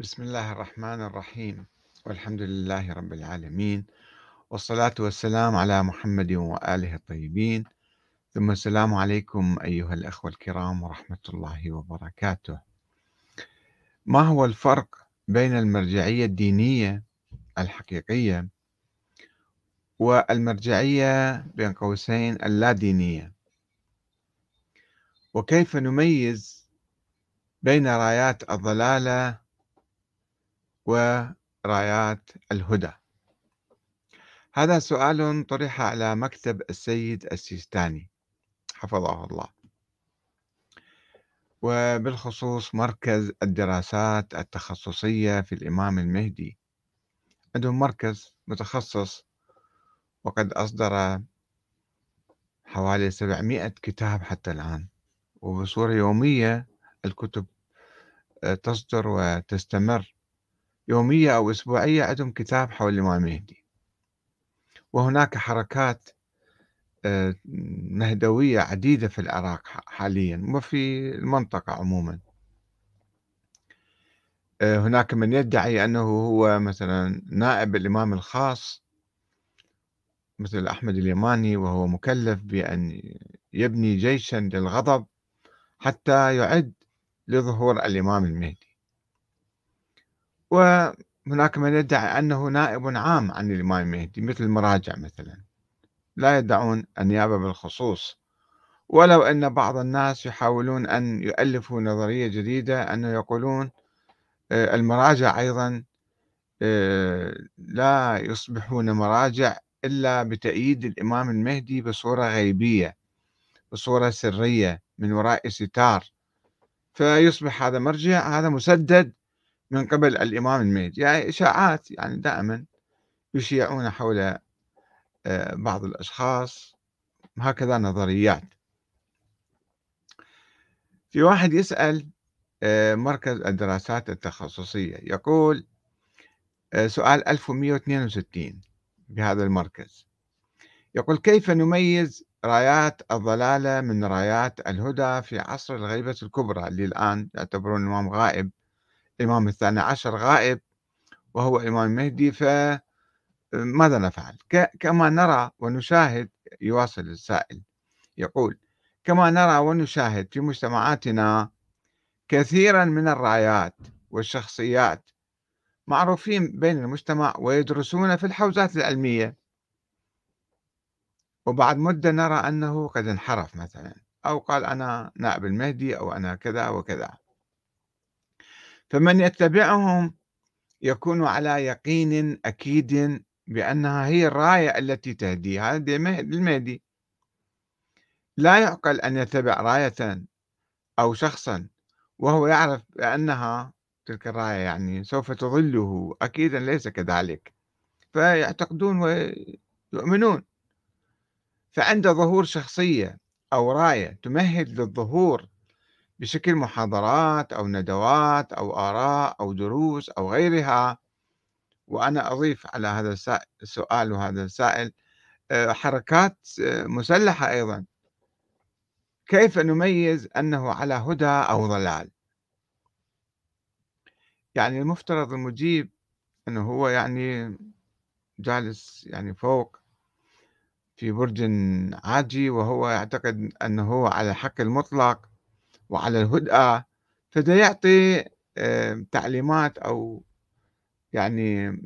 بسم الله الرحمن الرحيم. والحمد لله رب العالمين. والصلاة والسلام على محمد وآله الطيبين. ثم السلام عليكم أيها الأخوة الكرام ورحمة الله وبركاته. ما هو الفرق بين المرجعية الدينية الحقيقية والمرجعية بين قوسين اللادينية؟ وكيف نميز بين رايات الضلالة ورايات الهدى. هذا سؤال طرح على مكتب السيد السيستاني. حفظه الله. وبالخصوص مركز الدراسات التخصصية في الإمام المهدي. عندهم مركز متخصص وقد أصدر حوالي 700 كتاب حتى الآن. وبصورة يومية الكتب تصدر وتستمر. يومية أو أسبوعية عندهم كتاب حول الإمام المهدي. وهناك حركات آه، مهدوية عديدة في العراق حاليا وفي المنطقة عموما. آه، هناك من يدعي أنه هو مثلا نائب الإمام الخاص مثل أحمد اليماني وهو مكلف بأن يبني جيشا للغضب حتى يعد لظهور الإمام المهدي. وهناك من يدعي أنه نائب عام عن الإمام المهدي مثل المراجع مثلا. لا يدعون النيابة بالخصوص. ولو أن بعض الناس يحاولون أن يؤلفوا نظرية جديدة أنه يقولون آه، المراجع أيضا آه، لا يصبحون مراجع إلا بتأييد الإمام المهدي بصورة غيبية بصورة سرية من وراء ستار. فيصبح هذا مرجع هذا مسدد من قبل الإمام المهدي يعني إشاعات يعني دائما يشيعون حول آه، بعض الأشخاص هكذا نظريات. في واحد يسأل آه، مركز الدراسات التخصصية يقول آه، سؤال 1162 بهذا المركز. يقول كيف نميز رايات الضلالة من رايات الهدى في عصر الغيبة الكبرى؟ اللي الآن يعتبرون الإمام غائب الإمام الثاني عشر غائب وهو الإمام المهدي فماذا نفعل؟ كما نرى ونشاهد يواصل السائل يقول كما نرى ونشاهد في مجتمعاتنا كثيرا من الرايات والشخصيات معروفين بين المجتمع ويدرسون في الحوزات العلمية. وبعد مدة نرى أنه قد انحرف مثلا أو قال أنا نائب المهدي أو أنا كذا وكذا. فمن يتبعهم يكون على يقين أكيد بأنها هي الراية التي تهدي هذا المهدي. لا يعقل أن يتبع راية أو شخصا وهو يعرف بأنها تلك الراية يعني سوف تظله. أكيدا ليس كذلك. فيعتقدون ويؤمنون. فعند ظهور شخصية أو راية تمهد للظهور بشكل محاضرات أو ندوات أو آراء أو دروس أو غيرها. وأنا أضيف على هذا السؤال وهذا السائل آه، حركات آه، مسلحة أيضا. كيف نميز أنه على هدى أو ضلال؟ يعني المفترض المجيب أنه هو يعني جالس يعني فوق في برج عاجي وهو يعتقد أنه هو على الحق المطلق. وعلى الهدأة فده يعطي تعليمات أو يعني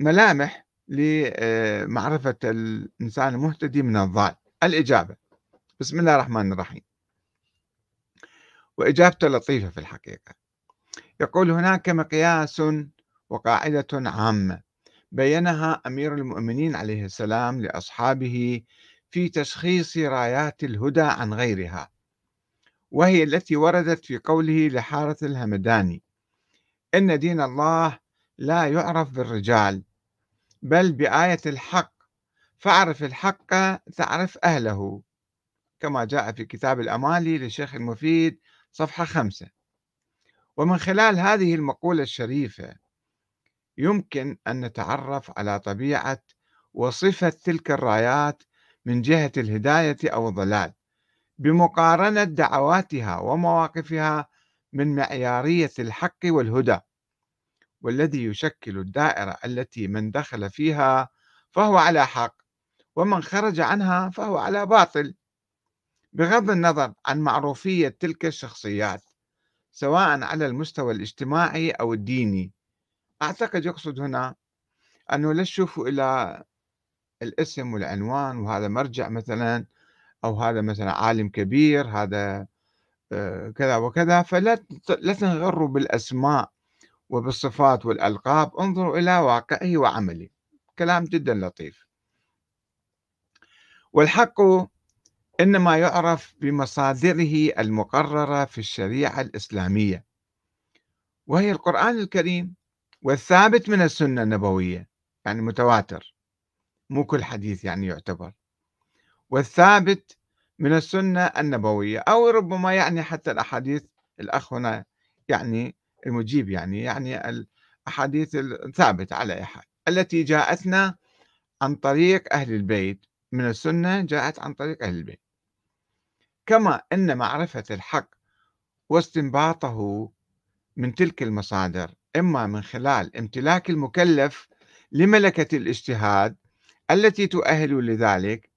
ملامح لمعرفة الإنسان المهتدي من الضال. الإجابة. بسم الله الرحمن الرحيم. وإجابته لطيفة في الحقيقة. يقول هناك مقياس وقاعدة عامة بينها أمير المؤمنين عليه السلام لأصحابه في تشخيص رايات الهدى عن غيرها وهي التي وردت في قوله لحارة الهمداني إن دين الله لا يعرف بالرجال بل بآية الحق فاعرف الحق تعرف أهله كما جاء في كتاب الأمالي للشيخ المفيد صفحة خمسة. ومن خلال هذه المقولة الشريفة يمكن أن نتعرف على طبيعة وصفة تلك الرايات من جهة الهداية أو الضلال. بمقارنة دعواتها ومواقفها من معيارية الحق والهدى والذي يشكل الدائرة التي من دخل فيها فهو على حق ومن خرج عنها فهو على باطل. بغض النظر عن معروفية تلك الشخصيات سواء على المستوى الاجتماعي أو الديني أعتقد يقصد هنا أنه لا تشوفوا إلى الاسم والعنوان وهذا مرجع مثلا أو هذا مثلا عالم كبير هذا آه، كذا وكذا فلا لا تنغروا بالأسماء وبالصفات والألقاب انظروا إلى واقعه وعمله. كلام جدا لطيف. والحق إنما يعرف بمصادره المقررة في الشريعة الإسلامية. وهي القرآن الكريم والثابت من السنة النبوية يعني متواتر. مو كل حديث يعني يعتبر. والثابت من السنة النبوية أو ربما يعني حتى الأحاديث الأخ هنا يعني المجيب يعني يعني الأحاديث الثابتة على أي حال. التي جاءتنا عن طريق أهل البيت من السنة جاءت عن طريق أهل البيت. كما أن معرفة الحق واستنباطه من تلك المصادر إما من خلال امتلاك المكلف لملكة الاجتهاد التي تؤهل لذلك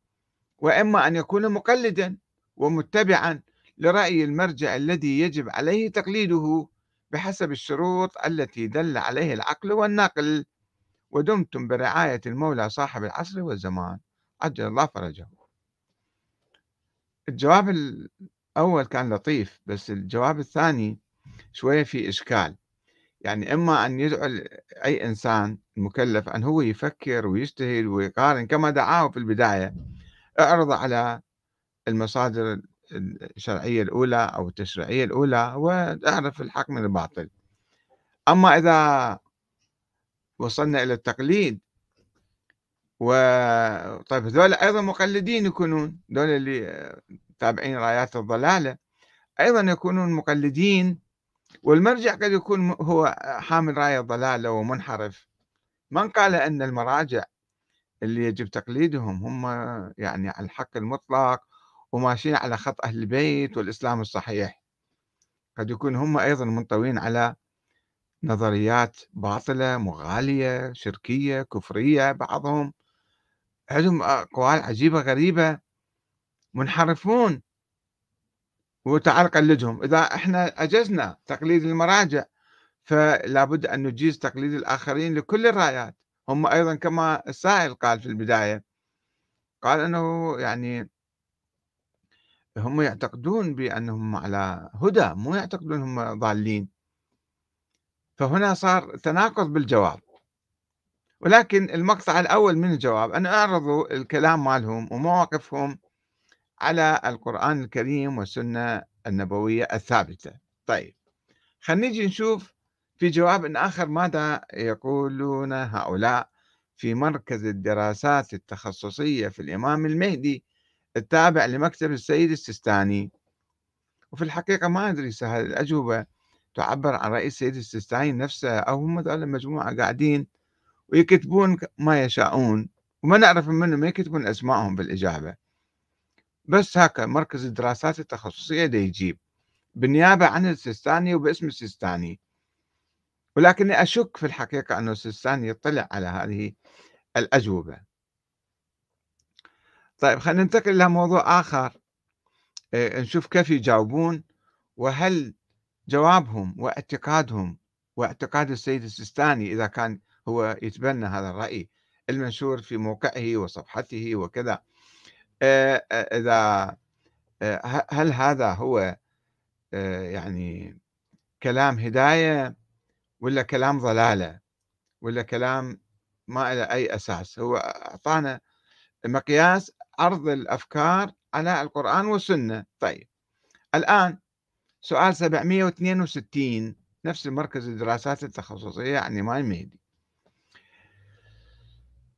وإما أن يكون مقلدا ومتبعا لرأي المرجع الذي يجب عليه تقليده بحسب الشروط التي دل عليه العقل والنقل. ودمتم برعاية المولى صاحب العصر والزمان. عجل الله فرجه. الجواب الأول كان لطيف بس الجواب الثاني شوية في إشكال. يعني إما أن يدعو أي إنسان مكلف أن هو يفكر ويجتهد ويقارن كما دعاه في البداية. أعرض على المصادر الشرعية الأولى أو التشريعية الأولى وأعرف الحق من الباطل. أما إذا وصلنا إلى التقليد و طيب هذول أيضا مقلدين يكونون هذول اللي تابعين رايات الضلالة أيضا يكونون مقلدين والمرجع قد يكون هو حامل راية ضلالة ومنحرف. من قال أن المراجع اللي يجب تقليدهم هم يعني على الحق المطلق وماشيين على خط أهل البيت والإسلام الصحيح. قد يكون هم أيضا منطوين على نظريات باطلة مغالية شركية كفرية بعضهم عندهم أقوال عجيبة غريبة منحرفون وتعال قلدهم إذا إحنا أجزنا تقليد المراجع فلا بد أن نجيز تقليد الآخرين لكل الرايات. هم أيضا كما السائل قال في البداية قال أنه يعني هم يعتقدون بأنهم على هدى مو يعتقدون هم ضالين. فهنا صار تناقض بالجواب. ولكن المقطع الأول من الجواب أن أعرضوا الكلام مالهم ومواقفهم على القرآن الكريم والسنة النبوية الثابتة. طيب خلينا نجي نشوف في جواب آخر ماذا يقولون هؤلاء في مركز الدراسات التخصصية في الإمام المهدي التابع لمكتب السيد السيستاني؟ وفي الحقيقة ما أدري هذه الأجوبة. تعبر عن رئيس السيد السيستاني نفسه أو هم مجموعة قاعدين ويكتبون ما يشاءون. وما نعرف منهم ما يكتبون أسمائهم بالإجابة. بس هكا مركز الدراسات التخصصية دا يجيب. بالنيابة عن السيستاني وباسم السيستاني. ولكني أشك في الحقيقة أن السيستاني يطلع على هذه الأجوبة. طيب خلينا ننتقل إلى موضوع آخر. إيه، نشوف كيف يجاوبون وهل جوابهم واعتقادهم واعتقاد السيد السيستاني إذا كان هو يتبنى هذا الرأي المنشور في موقعه وصفحته وكذا. آه، آه، إذا آه، هل هذا هو يعني كلام هداية ولا كلام ضلالة ولا كلام ما له أي أساس. هو أعطانا مقياس عرض الأفكار على القرآن والسنة. طيب الآن سؤال 762 نفس المركز الدراسات التخصصية يعني ما المهدي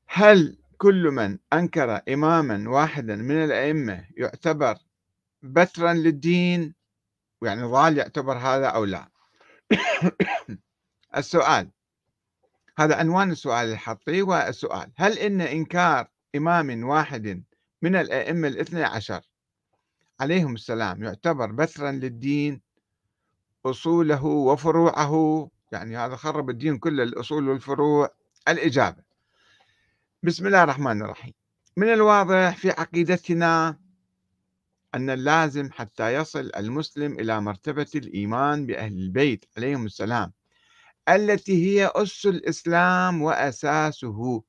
هل كل من أنكر إماما واحدا من الأئمة يعتبر بترا للدين؟ يعني ضال يعتبر هذا أو لا؟ السؤال. هذا عنوان السؤال الحطي والسؤال. هل إن إنكار إمام واحد من الأئمة الاثنى عشر عليهم السلام يعتبر بثرا للدين أصوله وفروعه؟ يعني هذا خرب الدين كله الأصول والفروع. الإجابة. بسم الله الرحمن الرحيم. من الواضح في عقيدتنا أن اللازم حتى يصل المسلم إلى مرتبة الإيمان بأهل البيت عليهم السلام. التي هي أس الإسلام وأساسه.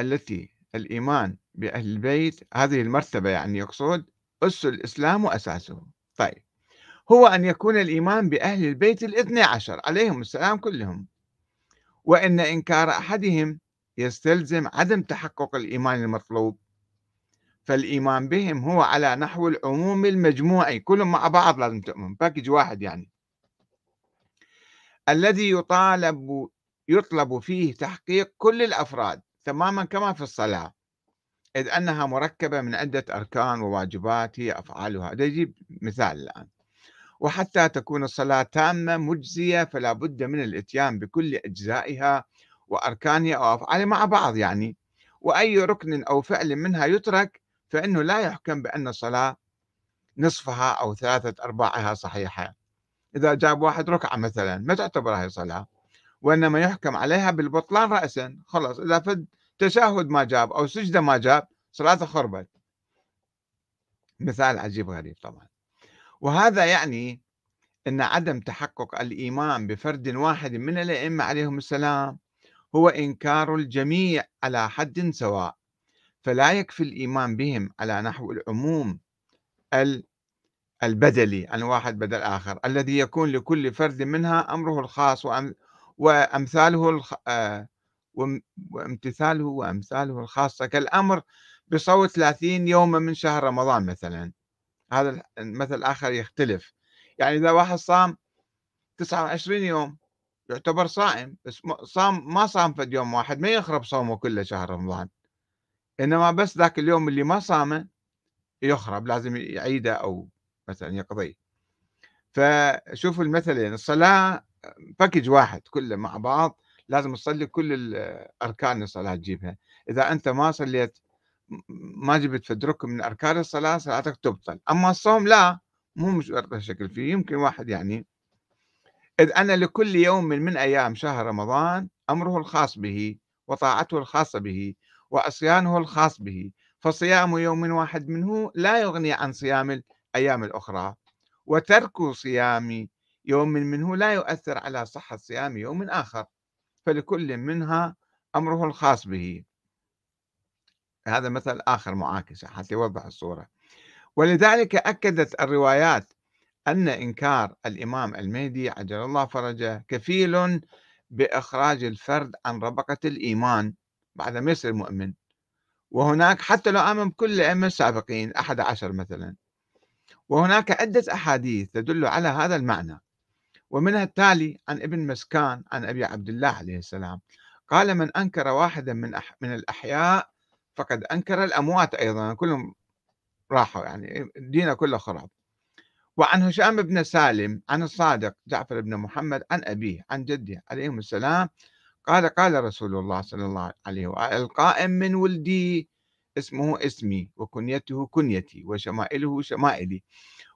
التي الإيمان بأهل البيت هذه المرتبة يعني يقصد أس الإسلام وأساسه. طيب هو أن يكون الإيمان بأهل البيت الاثني عشر عليهم السلام كلهم. وإن إنكار أحدهم يستلزم عدم تحقق الإيمان المطلوب. فالإيمان بهم هو على نحو العموم المجموعي كلهم مع بعض لازم تؤمن باكج واحد يعني. الذي يطالب يطلب فيه تحقيق كل الأفراد تماما كما في الصلاة إذ أنها مركبة من عدة أركان وواجبات هي أفعالها. هذا يجيب مثال الآن. وحتى تكون الصلاة تامة مجزية فلا بد من الإتيان بكل أجزائها وأركانها أو أفعالها مع بعض يعني. وأي ركن أو فعل منها يترك فإنه لا يحكم بأن الصلاة نصفها أو ثلاثة أرباعها صحيحة. إذا جاب واحد ركعة مثلا ما تعتبر هي صلاة وإنما يحكم عليها بالبطلان رأسا. خلاص إذا فد تشهد ما جاب أو سجدة ما جاب صلاته خربت. مثال عجيب غريب طبعا. وهذا يعني أن عدم تحقق الإيمان بفرد واحد من الأئمة عليهم السلام هو إنكار الجميع على حد سواء. فلا يكفي الإيمان بهم على نحو العموم البدلي عن واحد بدل آخر. الذي يكون لكل فرد منها أمره الخاص وأمثاله. آه، وامتثاله وأمثاله الخاصة. كالأمر بصوت 30 يوما من شهر رمضان مثلا. هذا المثل الآخر يختلف. يعني إذا واحد صام 29 يوم يعتبر صائم بس صام ما صام في يوم واحد ما يخرب صومه كله شهر رمضان. إنما بس ذاك اليوم اللي ما صامه يخرب لازم يعيده أو مثلا يقضيه. فشوفوا المثلين الصلاة باكج واحد كله مع بعض لازم تصلي كل أركان الصلاة تجيبها. إذا أنت ما صليت ما جبت فد ركن من أركان الصلاة صلاتك تبطل. أما الصوم لا مو مش الشكل فيه يمكن واحد يعني. إذ أن لكل يوم من أيام شهر رمضان أمره الخاص به وطاعته الخاصة به. وعصيانه الخاص به فصيام يوم واحد منه لا يغني عن صيام الأيام الأخرى. وترك صيام يوم منه لا يؤثر على صحة صيام يوم آخر فلكل منها أمره الخاص به. هذا مثل آخر معاكس حتى يوضح الصورة. ولذلك أكدت الروايات أن إنكار الإمام المهدي عجل الله فرجه كفيل بإخراج الفرد عن ربقة الإيمان. بعد ما يصير مؤمن. وهناك حتى لو آمن بكل الأئمة السابقين أحد عشر مثلا. وهناك عدة أحاديث تدل على هذا المعنى. ومنها التالي عن ابن مسكان عن أبي عبد الله عليه السلام. قال من أنكر واحدا من أح من الأحياء فقد أنكر الأموات أيضا. كلهم راحوا يعني دينه كله خراب. وعن هشام بن سالم عن الصادق جعفر بن محمد عن أبيه عن جده عليهم السلام قال قال رسول الله صلى الله عليه وآله القائم من ولدي اسمه اسمي وكنيته كنيتي وشمائله شمائلي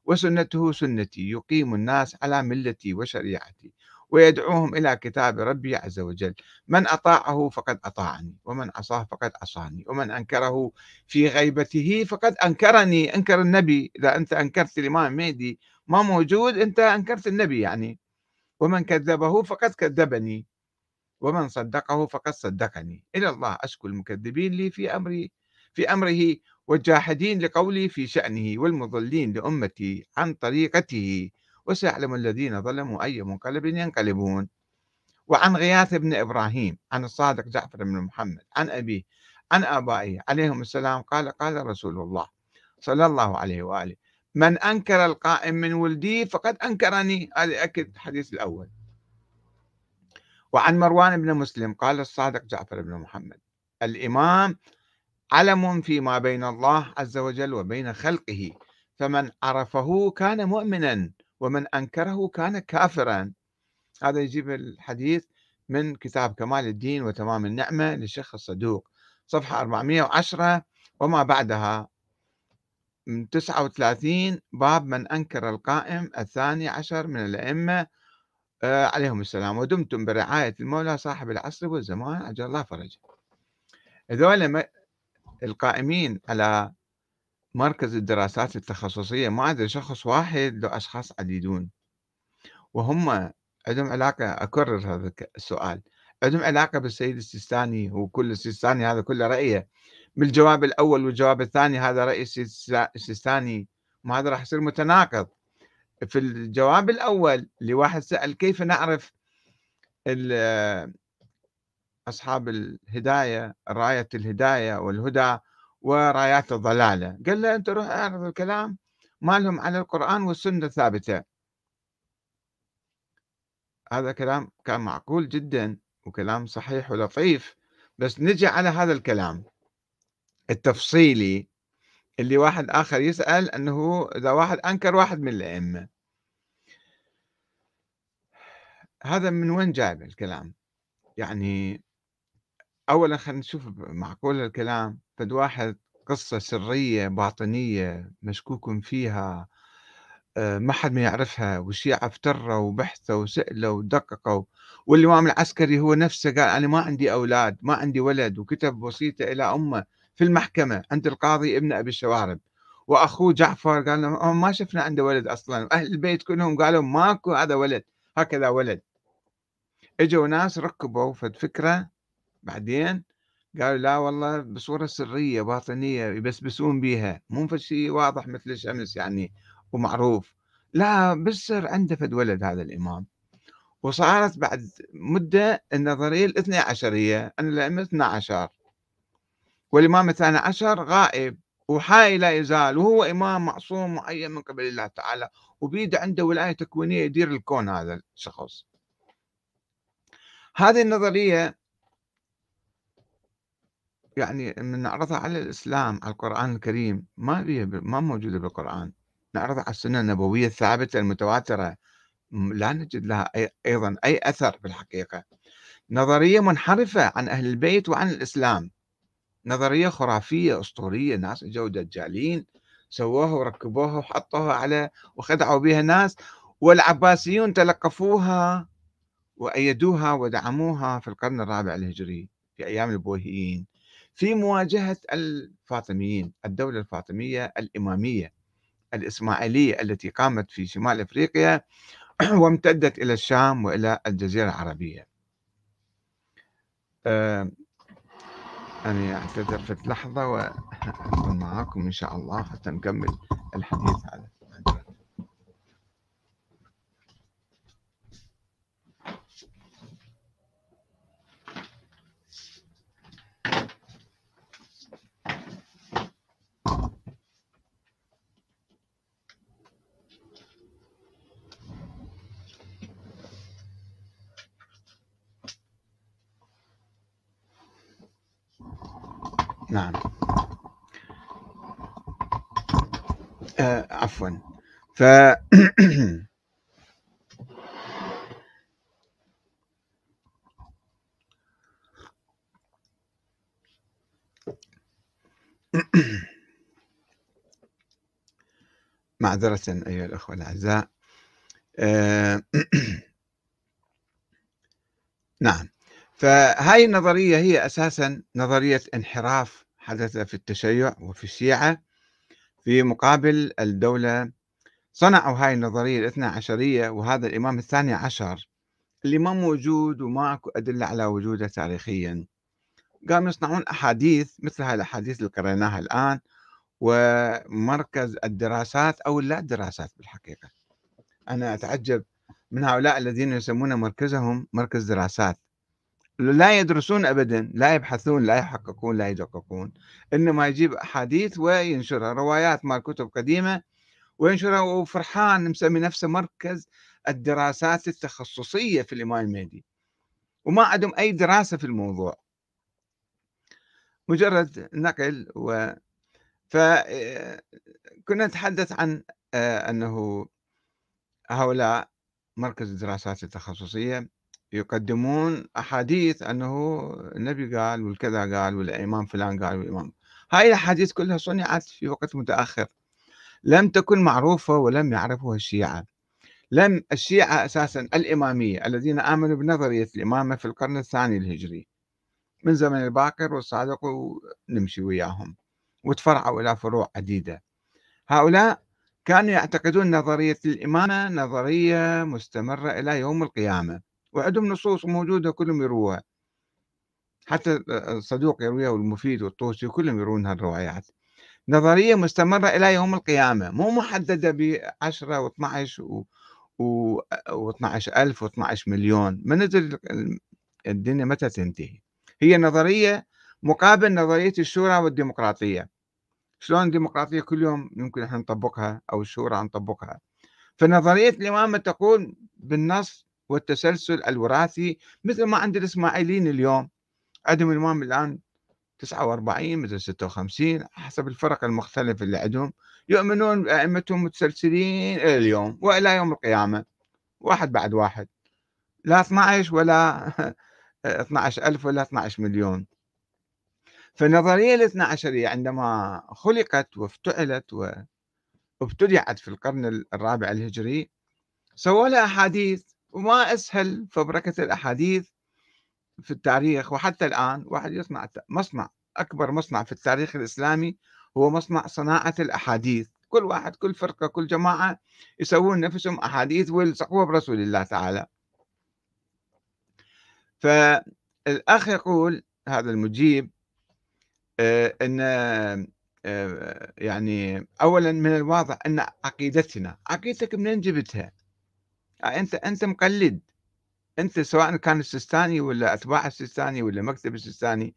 وسنته سنتي يقيم الناس على ملتي وشريعتي ويدعوهم إلى كتاب ربي عز وجل. من أطاعه فقد أطاعني ومن عصاه فقد عصاني ومن أنكره في غيبته فقد أنكرني. أنكر النبي إذا أنت أنكرت الإمام مهدي ما موجود أنت أنكرت النبي يعني. ومن كذبه فقد كذبني. ومن صدقه فقد صدقني. إلى الله أشكو المكذبين لي في أمري في أمره والجاحدين لقولي في شأنه والمضلين لأمتي عن طريقته وسيعلم الذين ظلموا أي منقلب ينقلبون. وعن غياث بن إبراهيم عن الصادق جعفر بن محمد عن أبيه عن آبائه عليهم السلام قال قال رسول الله صلى الله عليه وآله من أنكر القائم من ولدي فقد أنكرني. هذا أكد الحديث الأول. وعن مروان بن مسلم قال الصادق جعفر بن محمد الإمام علم فيما بين الله عز وجل وبين خلقه فمن عرفه كان مؤمنا ومن أنكره كان كافرا. هذا يجيب الحديث من كتاب كمال الدين وتمام النعمة للشيخ الصدوق. صفحة 410 وما بعدها. 39 باب من أنكر القائم الثاني عشر من الأئمة آه، عليهم السلام. ودمتم برعاية المولى صاحب العصر والزمان. عجل الله فرجه. هذول القائمين على مركز الدراسات التخصصية. ما أدري شخص واحد لو أشخاص عديدون. وهم عندهم علاقة أكرر هذا السؤال. عندهم علاقة بالسيد السيستاني وكل السيستاني هذا كله رأيه. بالجواب الأول والجواب الثاني هذا رأي السيستاني. ما هذا راح يصير متناقض. في الجواب الأول لواحد سأل كيف نعرف أصحاب الهداية راية الهداية والهدى ورايات الضلالة. قال له أنت روح أعرض الكلام مالهم على القرآن والسنة الثابتة. هذا كلام كان معقول جدا وكلام صحيح ولطيف. بس نجي على هذا الكلام التفصيلي اللي واحد آخر يسأل أنه إذا واحد أنكر واحد من الأئمة. هذا من وين جايب الكلام؟ يعني أولا خلينا نشوف معقول الكلام. فد واحد قصة سرية باطنية مشكوك فيها آه، ما حد ما يعرفها والشيعة افتروا وبحثوا وسألوا ودققوا. والإمام العسكري هو نفسه قال أنا ما عندي أولاد ما عندي ولد وكتب وصيته إلى أمة. في المحكمة عند القاضي ابن أبي الشوارب وأخوه جعفر قال ما شفنا عنده ولد أصلا أهل البيت كلهم قالوا ماكو هذا ولد هكذا ولد. إجوا ناس ركبوا فد فكرة بعدين قالوا لا والله بصورة سرية باطنية يبسبسون بيها مو شيء واضح مثل الشمس يعني ومعروف لا بالسر عنده فد ولد هذا الإمام. وصارت بعد مدة النظرية الاثنى عشرية أن الأئمة اثنى عشر والإمام الثاني عشر غائب وحي لا يزال وهو إمام معصوم معين من قبل الله تعالى وبيده عنده ولاية تكوينية يدير الكون هذا الشخص. هذه النظرية يعني من نعرضها على الإسلام على القرآن الكريم ما ما موجودة بالقرآن. نعرضها على السنة النبوية الثابتة المتواترة. لا نجد لها أي أيضا أي أثر في الحقيقة. نظرية منحرفة عن أهل البيت وعن الإسلام. نظرية خرافية أسطورية ناس اجوا دجالين سووها وركبوها وحطوها على وخدعوا بها ناس والعباسيون تلقفوها وأيدوها ودعموها في القرن الرابع الهجري في أيام البويهيين في مواجهة الفاطميين الدولة الفاطمية الإمامية الإسماعيلية التي قامت في شمال أفريقيا وامتدت إلى الشام وإلى الجزيرة العربية. أنا أعتذر في لحظة وأكون معاكم إن شاء الله حتى نكمل الحديث هذا. نعم. آه عفوا. ف معذرة أيها الأخوة الأعزاء. آه نعم. فهاي النظرية هي أساسا نظرية انحراف حدث في التشيع وفي الشيعة في مقابل الدولة. صنعوا هاي النظرية الاثنى عشرية وهذا الإمام الثاني عشر. اللي ما موجود وما أكو أدلة على وجوده تاريخيا. قاموا يصنعون أحاديث مثل هاي الأحاديث اللي قريناها الآن ومركز الدراسات أو لا الدراسات بالحقيقة. أنا أتعجب من هؤلاء الذين يسمون مركزهم مركز دراسات. لا يدرسون ابدا لا يبحثون لا يحققون لا يدققون. إنما يجيب أحاديث وينشرها روايات مال كتب قديمة وينشرها وفرحان مسمي نفسه مركز الدراسات التخصصية في الإمام المهدي. وما عندهم أي دراسة في الموضوع. مجرد نقل و فكنا نتحدث عن آه، أنه هؤلاء مركز الدراسات التخصصية يقدمون أحاديث أنه النبي قال والكذا قال والإمام فلان قال والإمام. هاي الأحاديث كلها صنعت في وقت متأخر. لم تكن معروفة ولم يعرفها الشيعة. لم الشيعة أساسا الإمامية الذين آمنوا بنظرية الإمامة في القرن الثاني الهجري. من زمن الباقر والصادق ونمشي وياهم وتفرعوا إلى فروع عديدة. هؤلاء كانوا يعتقدون نظرية الإمامة نظرية مستمرة إلى يوم القيامة. وعندهم نصوص موجودة كلهم يروها. حتى الصدوق يرويها والمفيد والطوسي كلهم يروون هالروايات نظرية مستمرة إلى يوم القيامة مو محددة ب 10 و12 و و 12 ألف و 12 مليون. ما نزل الدنيا متى تنتهي؟ هي نظرية مقابل نظرية الشورى والديمقراطية. شلون الديمقراطية كل يوم يمكن إحنا نطبقها أو الشورى نطبقها فنظرية الإمامة تقول بالنص والتسلسل الوراثي مثل ما عند الإسماعيليين اليوم. عندهم الإمام الآن 49 مثل 56 حسب الفرق المختلفة اللي عندهم. يؤمنون بأئمتهم متسلسلين إلى اليوم وإلى يوم القيامة. واحد بعد واحد. لا 12 ولا 12 ألف ولا 12 مليون. فالنظرية الاثنى عشرية عندما خلقت وافتعلت وابتدعت في القرن الرابع الهجري سووا لها أحاديث وما أسهل فبركة الأحاديث في التاريخ وحتى الآن واحد يصنع مصنع أكبر مصنع في التاريخ الإسلامي هو مصنع صناعة الأحاديث. كل واحد كل فرقة كل جماعة يسوون نفسهم أحاديث ويلصقوها برسول الله تعالى. فالأخ يقول هذا المجيب آه، أن آه، يعني أولا من الواضح أن عقيدتنا عقيدتك منين جبتها؟ أنت أنت مقلد. أنت سواء كان السيستاني ولا أتباع السيستاني ولا مكتب السيستاني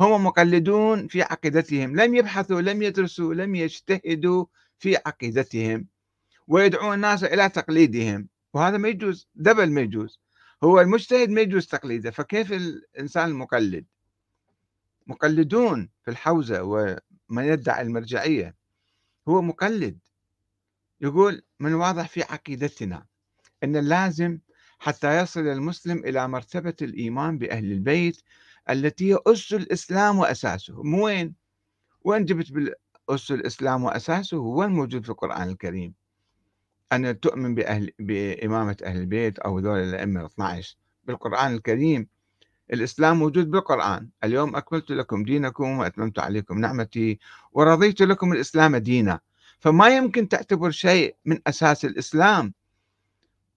هم مقلدون في عقيدتهم. لم يبحثوا لم يدرسوا لم يجتهدوا في عقيدتهم ويدعون الناس إلى تقليدهم. وهذا ما يجوز دبل ما يجوز. هو المجتهد ما يجوز تقليده فكيف الإنسان المقلد؟ مقلدون في الحوزة ومن يدعي المرجعية. هو مقلد. يقول من واضح في عقيدتنا. إن اللازم حتى يصل المسلم إلى مرتبة الإيمان بأهل البيت التي هي أس الإسلام وأساسه. مو وين؟ وين جبت بالأس الإسلام وأساسه؟ وين موجود في القرآن الكريم؟ أن تؤمن بأهل بإمامة أهل البيت أو ذول الأئمة 12 بالقرآن الكريم. الإسلام موجود بالقرآن. اليوم أكملت لكم دينكم وأتممت عليكم نعمتي ورضيت لكم الإسلام دينا. فما يمكن تعتبر شيء من أساس الإسلام.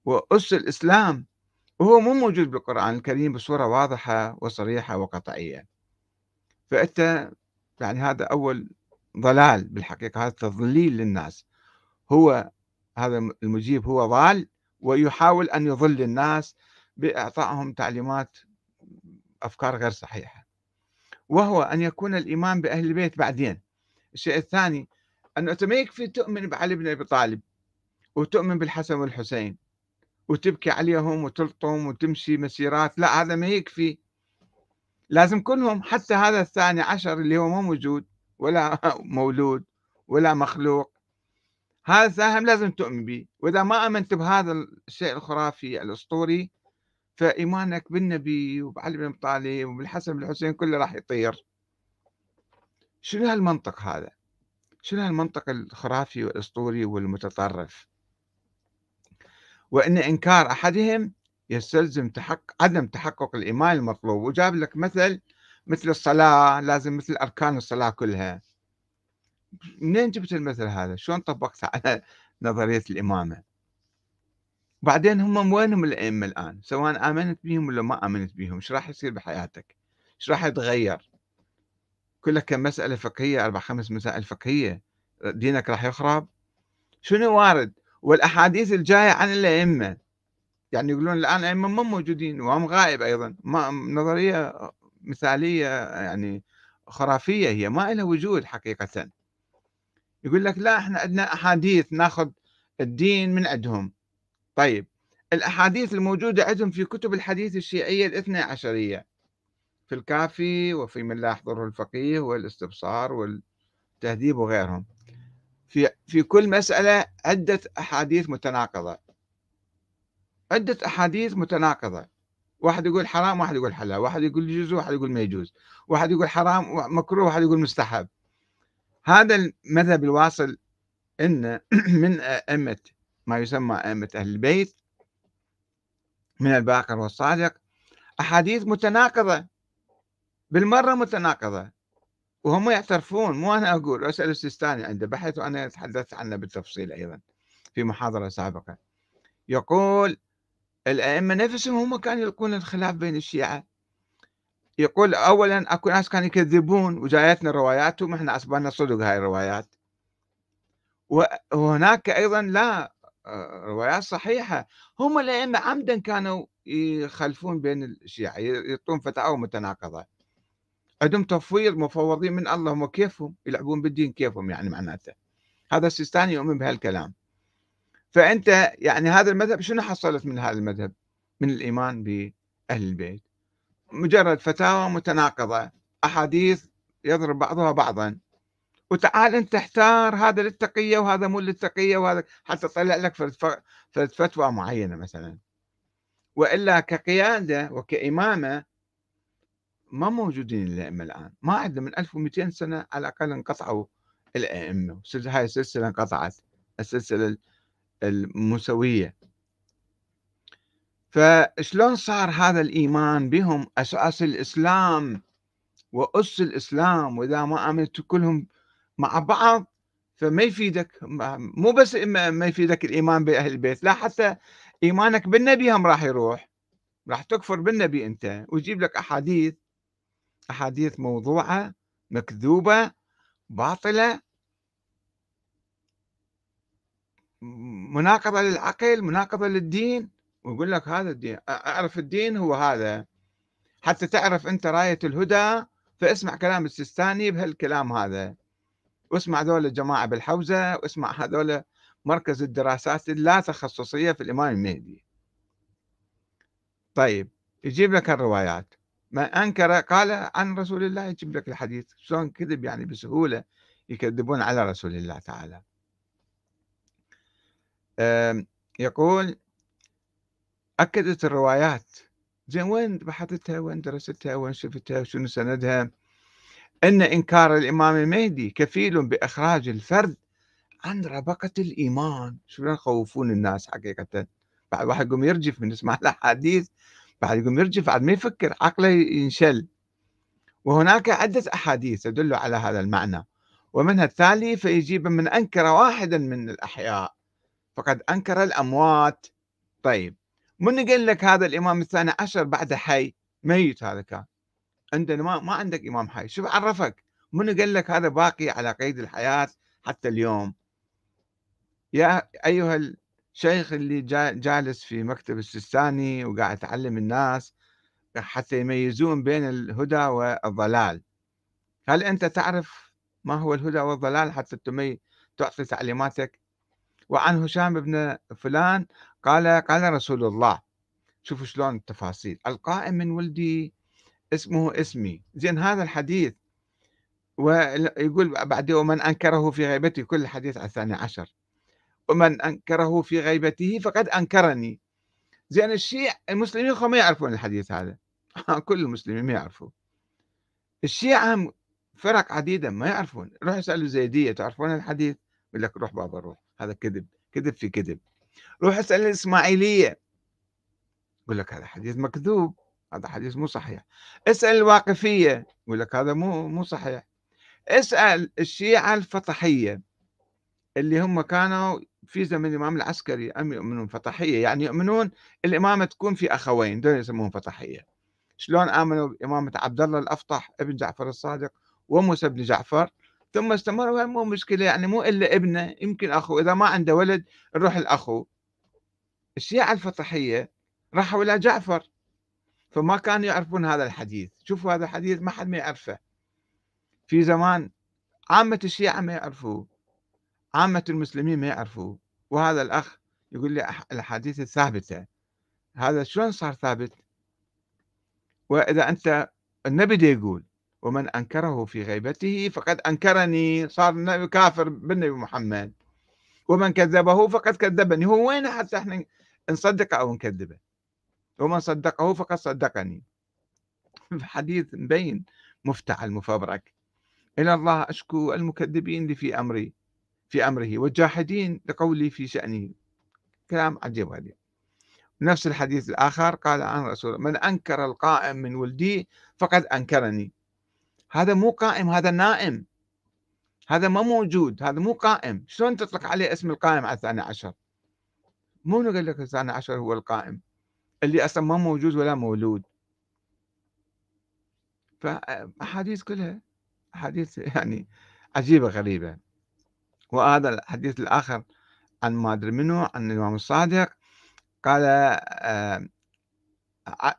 وأس الإسلام وهو مو موجود بالقرآن الكريم بصورة واضحة وصريحة وقطعية. فأنت يعني هذا أول ضلال بالحقيقة هذا تضليل للناس. هو هذا المجيب هو ضال ويحاول أن يضل الناس بإعطائهم تعليمات أفكار غير صحيحة. وهو أن يكون الإيمان بأهل البيت بعدين. الشيء الثاني أنه أنت ما يكفي تؤمن بعلي بن أبي طالب وتؤمن بالحسن والحسين. وتبكي عليهم وتلطم وتمشي مسيرات. لا هذا ما يكفي لازم كلهم حتى هذا الثاني عشر اللي هو مو موجود ولا مولود ولا مخلوق. هذا الثاني لازم تؤمن به. وإذا ما آمنت بهذا الشيء الخرافي الأسطوري فإيمانك بالنبي وبعلي بن طالب وبالحسن بن الحسين كله راح يطير. شنو هالمنطق هذا؟ شنو هالمنطق الخرافي والأسطوري والمتطرف؟ وأن إنكار أحدهم يستلزم تحقق عدم تحقق الإيمان المطلوب. وجاب لك مثل مثل الصلاة لازم مثل أركان الصلاة كلها. منين جبت المثل هذا؟ شلون طبقت على نظرية الإمامة؟ بعدين هم وينهم الأئمة الآن؟ سواء آمنت بهم ولا ما آمنت بهم؟ إيش راح يصير بحياتك؟ إيش راح يتغير؟ كلها كم مسألة فقهية أربع خمس مسائل فقهية. دينك راح يخرب؟ شنو وارد؟ والأحاديث الجاية عن الأئمة. يعني يقولون الآن الائمه ما موجودين وهم غائب أيضا. ما نظرية مثالية يعني خرافية هي ما لها وجود حقيقة. يقول لك لا إحنا عندنا أحاديث ناخذ الدين من عندهم. طيب الأحاديث الموجودة عندهم في كتب الحديث الشيعية الاثنى عشرية في الكافي وفي من لا يحضره الفقيه والاستبصار والتهذيب وغيرهم. في كل مسألة عدة أحاديث متناقضة. عدة أحاديث متناقضة. واحد يقول حرام واحد يقول حلال. واحد يقول يجوز واحد يقول ما يجوز. واحد يقول حرام مكروه واحد يقول مستحب. هذا المذهب الواصل أن من أئمة ما يسمى أئمة أهل البيت من الباقر والصادق أحاديث متناقضة. بالمرة متناقضة. وهم يعترفون مو أنا أقول أسأل السيستاني عنده بحث وأنا تحدثت عنه بالتفصيل أيضا في محاضرة سابقة. يقول الأئمة نفسهم هم كانوا يلقون الخلاف بين الشيعة. يقول أولا أكو ناس كانوا يكذبون وجايتنا رواياتهم إحنا أصبحنا صدق هاي الروايات. وهناك أيضا لا آه، روايات صحيحة. هم الأئمة عمدا كانوا يخلفون بين الشيعة يعطون فتاوى متناقضة. عندهم تفويض مفوضين من الله هم كيفهم يلعبون بالدين كيفهم يعني معناته. هذا السيستاني يؤمن بهالكلام. فأنت يعني هذا المذهب شنو حصلت من هذا المذهب؟ من الإيمان بأهل البيت. مجرد فتاوى متناقضة أحاديث يضرب بعضها بعضا. وتعال أنت اختار هذا للتقية وهذا مو للتقية وهذا حتى تطلع لك فتوى معينة مثلا. وإلا كقيادة وكإمامة ما موجودين الأئمة الآن. ما عندنا من 1200 سنة على الأقل انقطعوا الأئمة هاي السلسلة انقطعت السلسلة الموسوية فشلون صار هذا الإيمان بهم؟ أساس الإسلام وأس الإسلام وإذا ما آمنت كلهم مع بعض فما يفيدك مو بس ما يفيدك الإيمان بأهل البيت لا حتى إيمانك بالنبي هم راح يروح راح تكفر بالنبي أنت ويجيب لك أحاديث أحاديث موضوعة مكذوبة باطلة مناقضة للعقل مناقضة للدين ويقول لك هذا الدين أعرف الدين هو هذا حتى تعرف أنت راية الهدى فاسمع كلام السيستاني بهالكلام هذا واسمع ذول الجماعة بالحوزة واسمع هذول مركز الدراسات اللا تخصصية في الإمام المهدي طيب يجيب لك الروايات ما أنكر قال عن رسول الله يجيب لك الحديث. شلون كذب يعني بسهولة يكذبون على رسول الله تعالى. يقول أكدت الروايات. زين وين بحثتها؟ وين درستها؟ وين شفتها؟ وشنو سندها؟ أن إنكار الإمام المهدي كفيل بإخراج الفرد عن ربقة الإيمان. شو يخوفون الناس حقيقة؟ بعد واحد يقوم يرجف من يسمع الأحاديث بعد يقوم يرجف بعد ما يفكر عقله ينشل. وهناك عدة أحاديث تدل على هذا المعنى. ومنها التالي فيجيب من أنكر واحدا من الأحياء. فقد أنكر الأموات. طيب من قال لك هذا الإمام الثاني عشر بعد حي؟ ميت هذا كان. عندنا ما, ما عندك إمام حي. شو عرفك. من قال لك هذا باقي على قيد الحياة حتى اليوم؟ يا أيها الشيخ اللي جالس في مكتب السيستاني وقاعد تعلم الناس حتى يميزون بين الهدى والضلال. هل أنت تعرف ما هو الهدى والضلال حتى تمي تعطي تعليماتك؟ وعن هشام بن فلان قال قال رسول الله. شوفوا شلون التفاصيل. القائم من ولدي اسمه اسمي. زين هذا الحديث. ويقول بعدين ومن أنكره في غيبته كل الحديث على الثاني عشر. ومن أنكره في غيبته فقد أنكرني. زين الشيع المسلمين ما يعرفون الحديث هذا. كل المسلمين ما يعرفوا الشيعة فرق عديدة ما يعرفون. روح اسألوا زيدية تعرفون الحديث؟ يقول لك روح بابا روح هذا كذب كذب في كذب. روح اسأل الإسماعيلية. يقول لك هذا حديث مكذوب هذا حديث مو صحيح. اسأل الواقفية يقول لك هذا مو مو صحيح. اسأل الشيعة الفطحية اللي هم كانوا في زمن الإمام العسكري أم يؤمنون فطحية يعني يؤمنون الإمامة تكون في أخوين دول يسمون فطحية شلون آمنوا بإمامة عبد الله الأفطح ابن جعفر الصادق وموسى بن جعفر؟ ثم استمروا مو مشكلة يعني مو إلا ابنه يمكن أخو. إذا ما عنده ولد نروح الأخو. الشيعة الفطحية راحوا إلى جعفر. فما كانوا يعرفون هذا الحديث. شوفوا هذا الحديث ما حد ما يعرفه. في زمان عامة الشيعة ما يعرفوه. عامة المسلمين ما يعرفوه. وهذا الأخ يقول لي الأحاديث الثابتة. هذا شلون صار ثابت؟ وإذا أنت النبي دي يقول ومن أنكره في غيبته فقد أنكرني. صار كافر بالنبي محمد. ومن كذبه فقد كذبني. هو وين حتى إحنا نصدق أو نكذبه؟ ومن صدقه فقد صدقني. حديث مبين مفتعل مفبرك. إلى الله أشكو المكذبين اللي في أمري. في أمره والجاحدين لقولي في شأنه. كلام عجيب هذا. نفس الحديث الآخر قال عن رسول من أنكر القائم من ولدي فقد أنكرني. هذا مو قائم هذا نائم. هذا ما موجود هذا مو قائم. شلون تطلق عليه اسم القائم على الثاني عشر؟ مو نقول لك الثاني عشر هو القائم. اللي أصلا ما موجود ولا مولود. فأحاديث كلها أحاديث يعني عجيبة غريبة. وهذا الحديث الآخر عن ما أدري منه عن الإمام الصادق. قال آه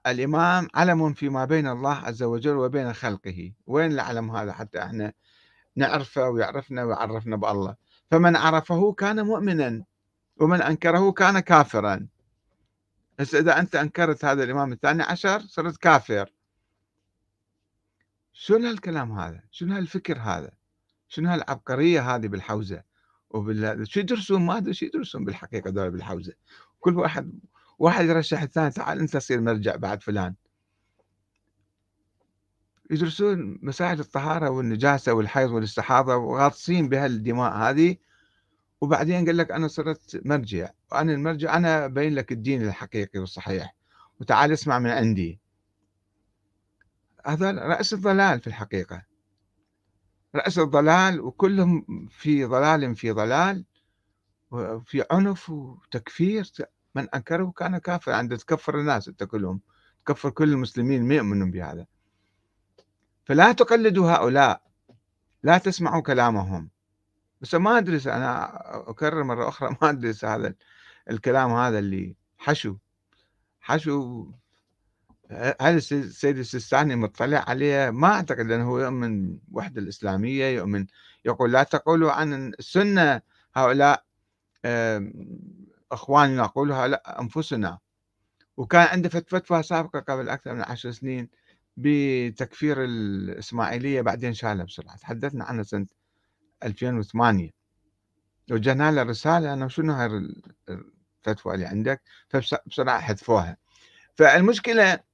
الإمام علم فيما بين الله عز وجل وبين خلقه. وين العلم هذا حتى إحنا نعرفه ويعرفنا ويعرفنا بالله؟ فمن عرفه كان مؤمنا ومن أنكره كان كافرا. بس إذا أنت أنكرت هذا الإمام الثاني عشر صرت كافر. شنو هالكلام هذا؟ شنو هالفكر هذا؟ شنو هالعبقرية هذه بالحوزة؟ وبال شو يدرسون؟ ما أدري شو يدرسون بالحقيقة دول بالحوزة. كل واحد واحد يرشح الثاني تعال أنت تصير مرجع بعد فلان. يدرسون مسائل الطهارة والنجاسة والحيض والاستحاضة وغاطسين بهالدماء هذه. وبعدين قال لك أنا صرت مرجع. وأنا المرجع أنا أبين لك الدين الحقيقي والصحيح. وتعال اسمع من عندي. هذا رأس الضلال في الحقيقة. رأس الضلال وكلهم في ضلال في ضلال وفي عنف وتكفير. من أنكره كان كافر. عند تكفر الناس أنت كلهم. تكفر كل المسلمين ما يؤمنون بهذا. فلا تقلدوا هؤلاء. لا تسمعوا كلامهم. بس ما أدرس أنا أكرر مرة أخرى ما أدرس هذا الكلام هذا اللي حشو. حشو هل السيد السيستاني مطلع عليه؟ ما أعتقد أنه هو يؤمن بالوحدة الإسلامية يؤمن يقول لا تقولوا عن السنة هؤلاء أخواننا نقولها لا أنفسنا. وكان عنده فتوى سابقة قبل أكثر من عشر سنين بتكفير الإسماعيلية بعدين شالها بسرعة. تحدثنا عنها سنة 2008 وجهنا له رسالة أنه شنو هاي الفتوى اللي عندك؟ فبسرعة حذفوها. فالمشكلة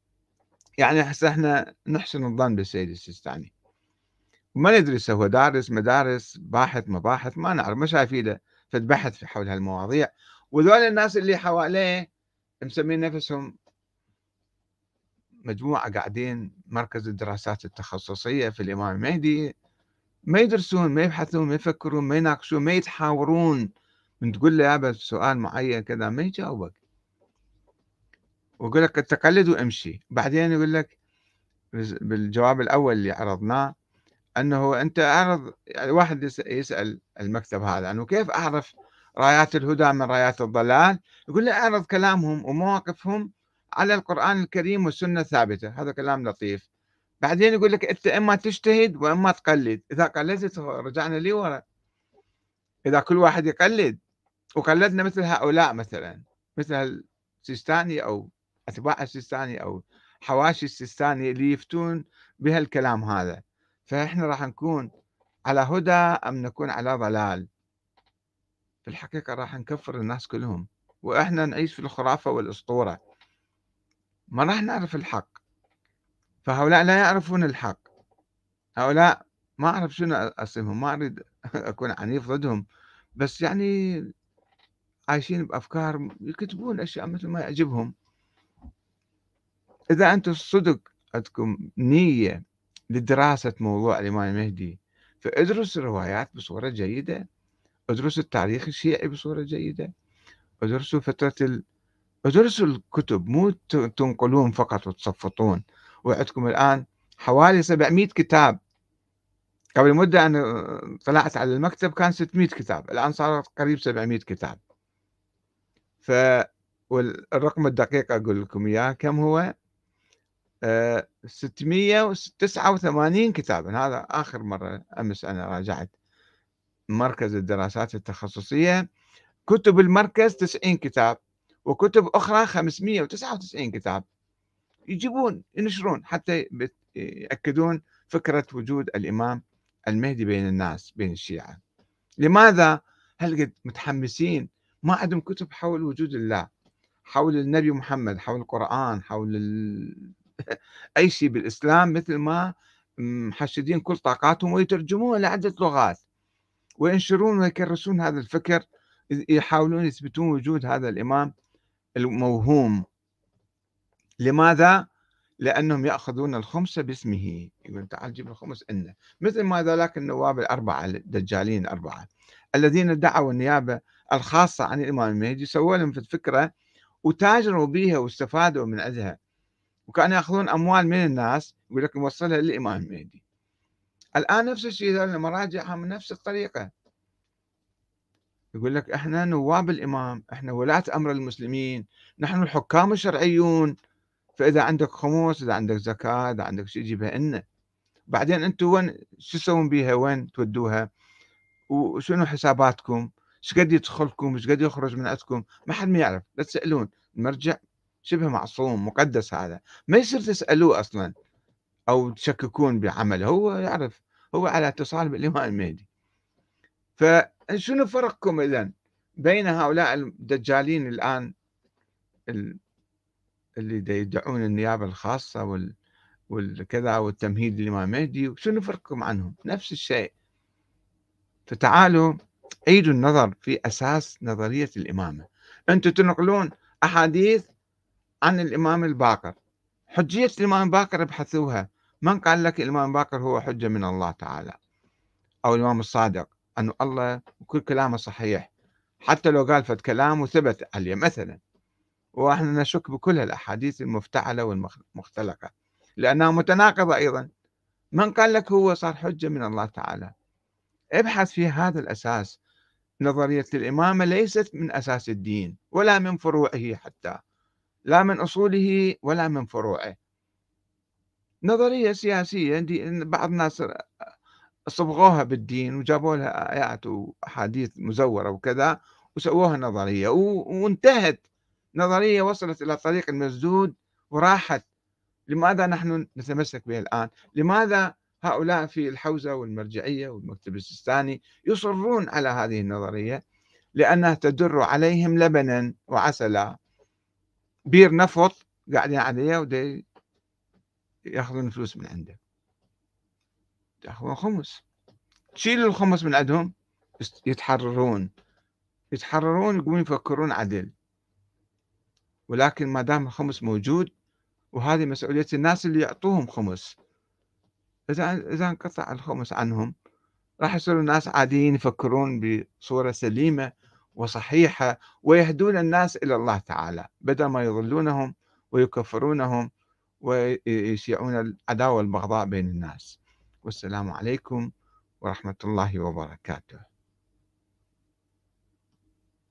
يعني هسه إحنا نحسن الظن بالسيد السيستاني ما ندري هو دارس مدارس باحث مباحث ما نعرف ما شايف له فد بحث في حول هالمواضيع. وذول الناس اللي حواليه مسمين نفسهم مجموعة قاعدين مركز الدراسات التخصصية في الإمام المهدي. ما يدرسون ما يبحثون ما يفكرون ما يناقشون ما يتحاورون. من تقول له يا سؤال معين كذا ما يجاوبك. ويقول لك تقلد وامشي بعدين يقول لك بالجواب الأول اللي عرضناه أنه أنت أعرض يعني واحد يسأل المكتب هذا أنه كيف أعرف رايات الهدى من رايات الضلال؟ يقول له أعرض كلامهم ومواقفهم على القرآن الكريم والسنة الثابتة. هذا كلام لطيف. بعدين يقول لك أنت إما تجتهد وإما تقلد. إذا قلدت رجعنا لي ورا. إذا كل واحد يقلد وقلدنا مثل هؤلاء مثلا مثل السيستاني أو أتباع السيستاني أو حواشي السيستاني اللي يفتون بهالكلام هذا. فإحنا راح نكون على هدى أم نكون على ضلال؟ في الحقيقة راح نكفر الناس كلهم وإحنا نعيش في الخرافة والأسطورة. ما راح نعرف الحق. فهؤلاء لا يعرفون الحق. هؤلاء ما أعرف شنو أصيبهم ما أريد أكون عنيف ضدهم. بس يعني عايشين بأفكار يكتبون أشياء مثل ما يعجبهم. إذا أنتم صدق عندكم نية لدراسة موضوع الإمام المهدي فادرسوا الروايات بصورة جيدة ادرسوا التاريخ الشيعي بصورة جيدة ادرسوا فترة ال... ادرسوا الكتب مو تنقلون فقط وتصفطون. وعندكم الآن حوالي 700 كتاب. قبل مدة أنا طلعت على المكتب كان 600 كتاب الآن صارت قريب 700 كتاب. ف والرقم الدقيق أقول لكم إياه كم هو؟ 689 كتابا. هذا آخر مرة أمس أنا راجعت مركز الدراسات التخصصية. كتب المركز 90 كتاب وكتب أخرى 599 كتاب. يجيبون ينشرون حتى يأكدون فكرة وجود الإمام المهدي بين الناس بين الشيعة. لماذا هل قد متحمسين؟ ما عندهم كتب حول وجود الله حول النبي محمد حول القرآن حول اي شيء بالإسلام مثل ما محشدين كل طاقاتهم ويترجموه لعدة لغات. وينشرون ويكرسون هذا الفكر يحاولون يثبتون وجود هذا الإمام الموهوم. لماذا؟ لأنهم يأخذون الخمس باسمه. يقول تعال جيب الخمس إنه مثل ما ذلك النواب الأربعة الدجالين الأربعة الذين ادعوا النيابة الخاصة عن الإمام المهدي سووا لهم في الفكرة وتاجروا بها واستفادوا من عندها وكانوا ياخذون أموال من الناس يقول لك نوصلها للإمام المهدي الآن نفس الشيء المراجع من نفس الطريقة. يقول لك إحنا نواب الإمام إحنا ولاة أمر المسلمين نحن الحكام الشرعيون. فإذا عندك خمس إذا عندك زكاة إذا عندك شيء جيبها لنا بعدين أنتم وين شو تسوون بها وين تودوها؟ وشنو حساباتكم؟ إيش قد يدخلكم؟ إيش قد يخرج من عندكم؟ ما حد ما يعرف. لا تسألون. المرجع شبه معصوم مقدس هذا. ما يصير تسألوه أصلا أو تشككون بعمله هو يعرف هو على اتصال بالإمام المهدي. فشنو فرقكم إذا بين هؤلاء الدجالين الآن اللي يدعون النيابة الخاصة وال والكذا والتمهيد للإمام المهدي شنو فرقكم عنهم؟ نفس الشيء. فتعالوا عيدوا النظر في أساس نظرية الإمامة. أنتم تنقلون أحاديث عن الإمام الباقر. حجية الإمام الباقر ابحثوها. من قال لك الإمام الباقر هو حجة من الله تعالى؟ أو الإمام الصادق. أنه الله وكل كلامه صحيح. حتى لو قال فد كلام وثبت عليه. مثلا وإحنا نشك بكل الأحاديث المفتعلة والمختلقة. لأنها متناقضة أيضا. من قال لك هو صار حجة من الله تعالى؟ ابحث في هذا الأساس. نظرية الإمامة ليست من أساس الدين ولا من فروعه حتى. لا من أصوله ولا من فروعه. نظرية سياسية بعض الناس صبغوها بالدين وجابوا لها آيات وأحاديث مزورة وكذا وسووها نظرية وانتهت. نظرية وصلت إلى طريق المسدود وراحت. لماذا نحن نتمسك بها الآن؟ لماذا هؤلاء في الحوزة والمرجعية والمكتب السيستاني يصرون على هذه النظرية؟ لأنها تدر عليهم لبنا وعسلا. بير نفط قاعدين عليه ودي ياخذون فلوس من عنده. ياخذون خمس. تشيل الخمس من عندهم يتحررون. يتحررون يقومون يفكرون عدل. ولكن ما دام الخمس موجود وهذه مسؤولية الناس اللي يعطوهم خمس. إذا إذا انقطع الخمس عنهم راح يصيروا الناس عاديين يفكرون بصورة سليمة وصحيحة ويهدون الناس إلى الله تعالى بدل ما يضلونهم ويكفرونهم ويشيعون العداوة والبغضاء بين الناس. والسلام عليكم ورحمة الله وبركاته.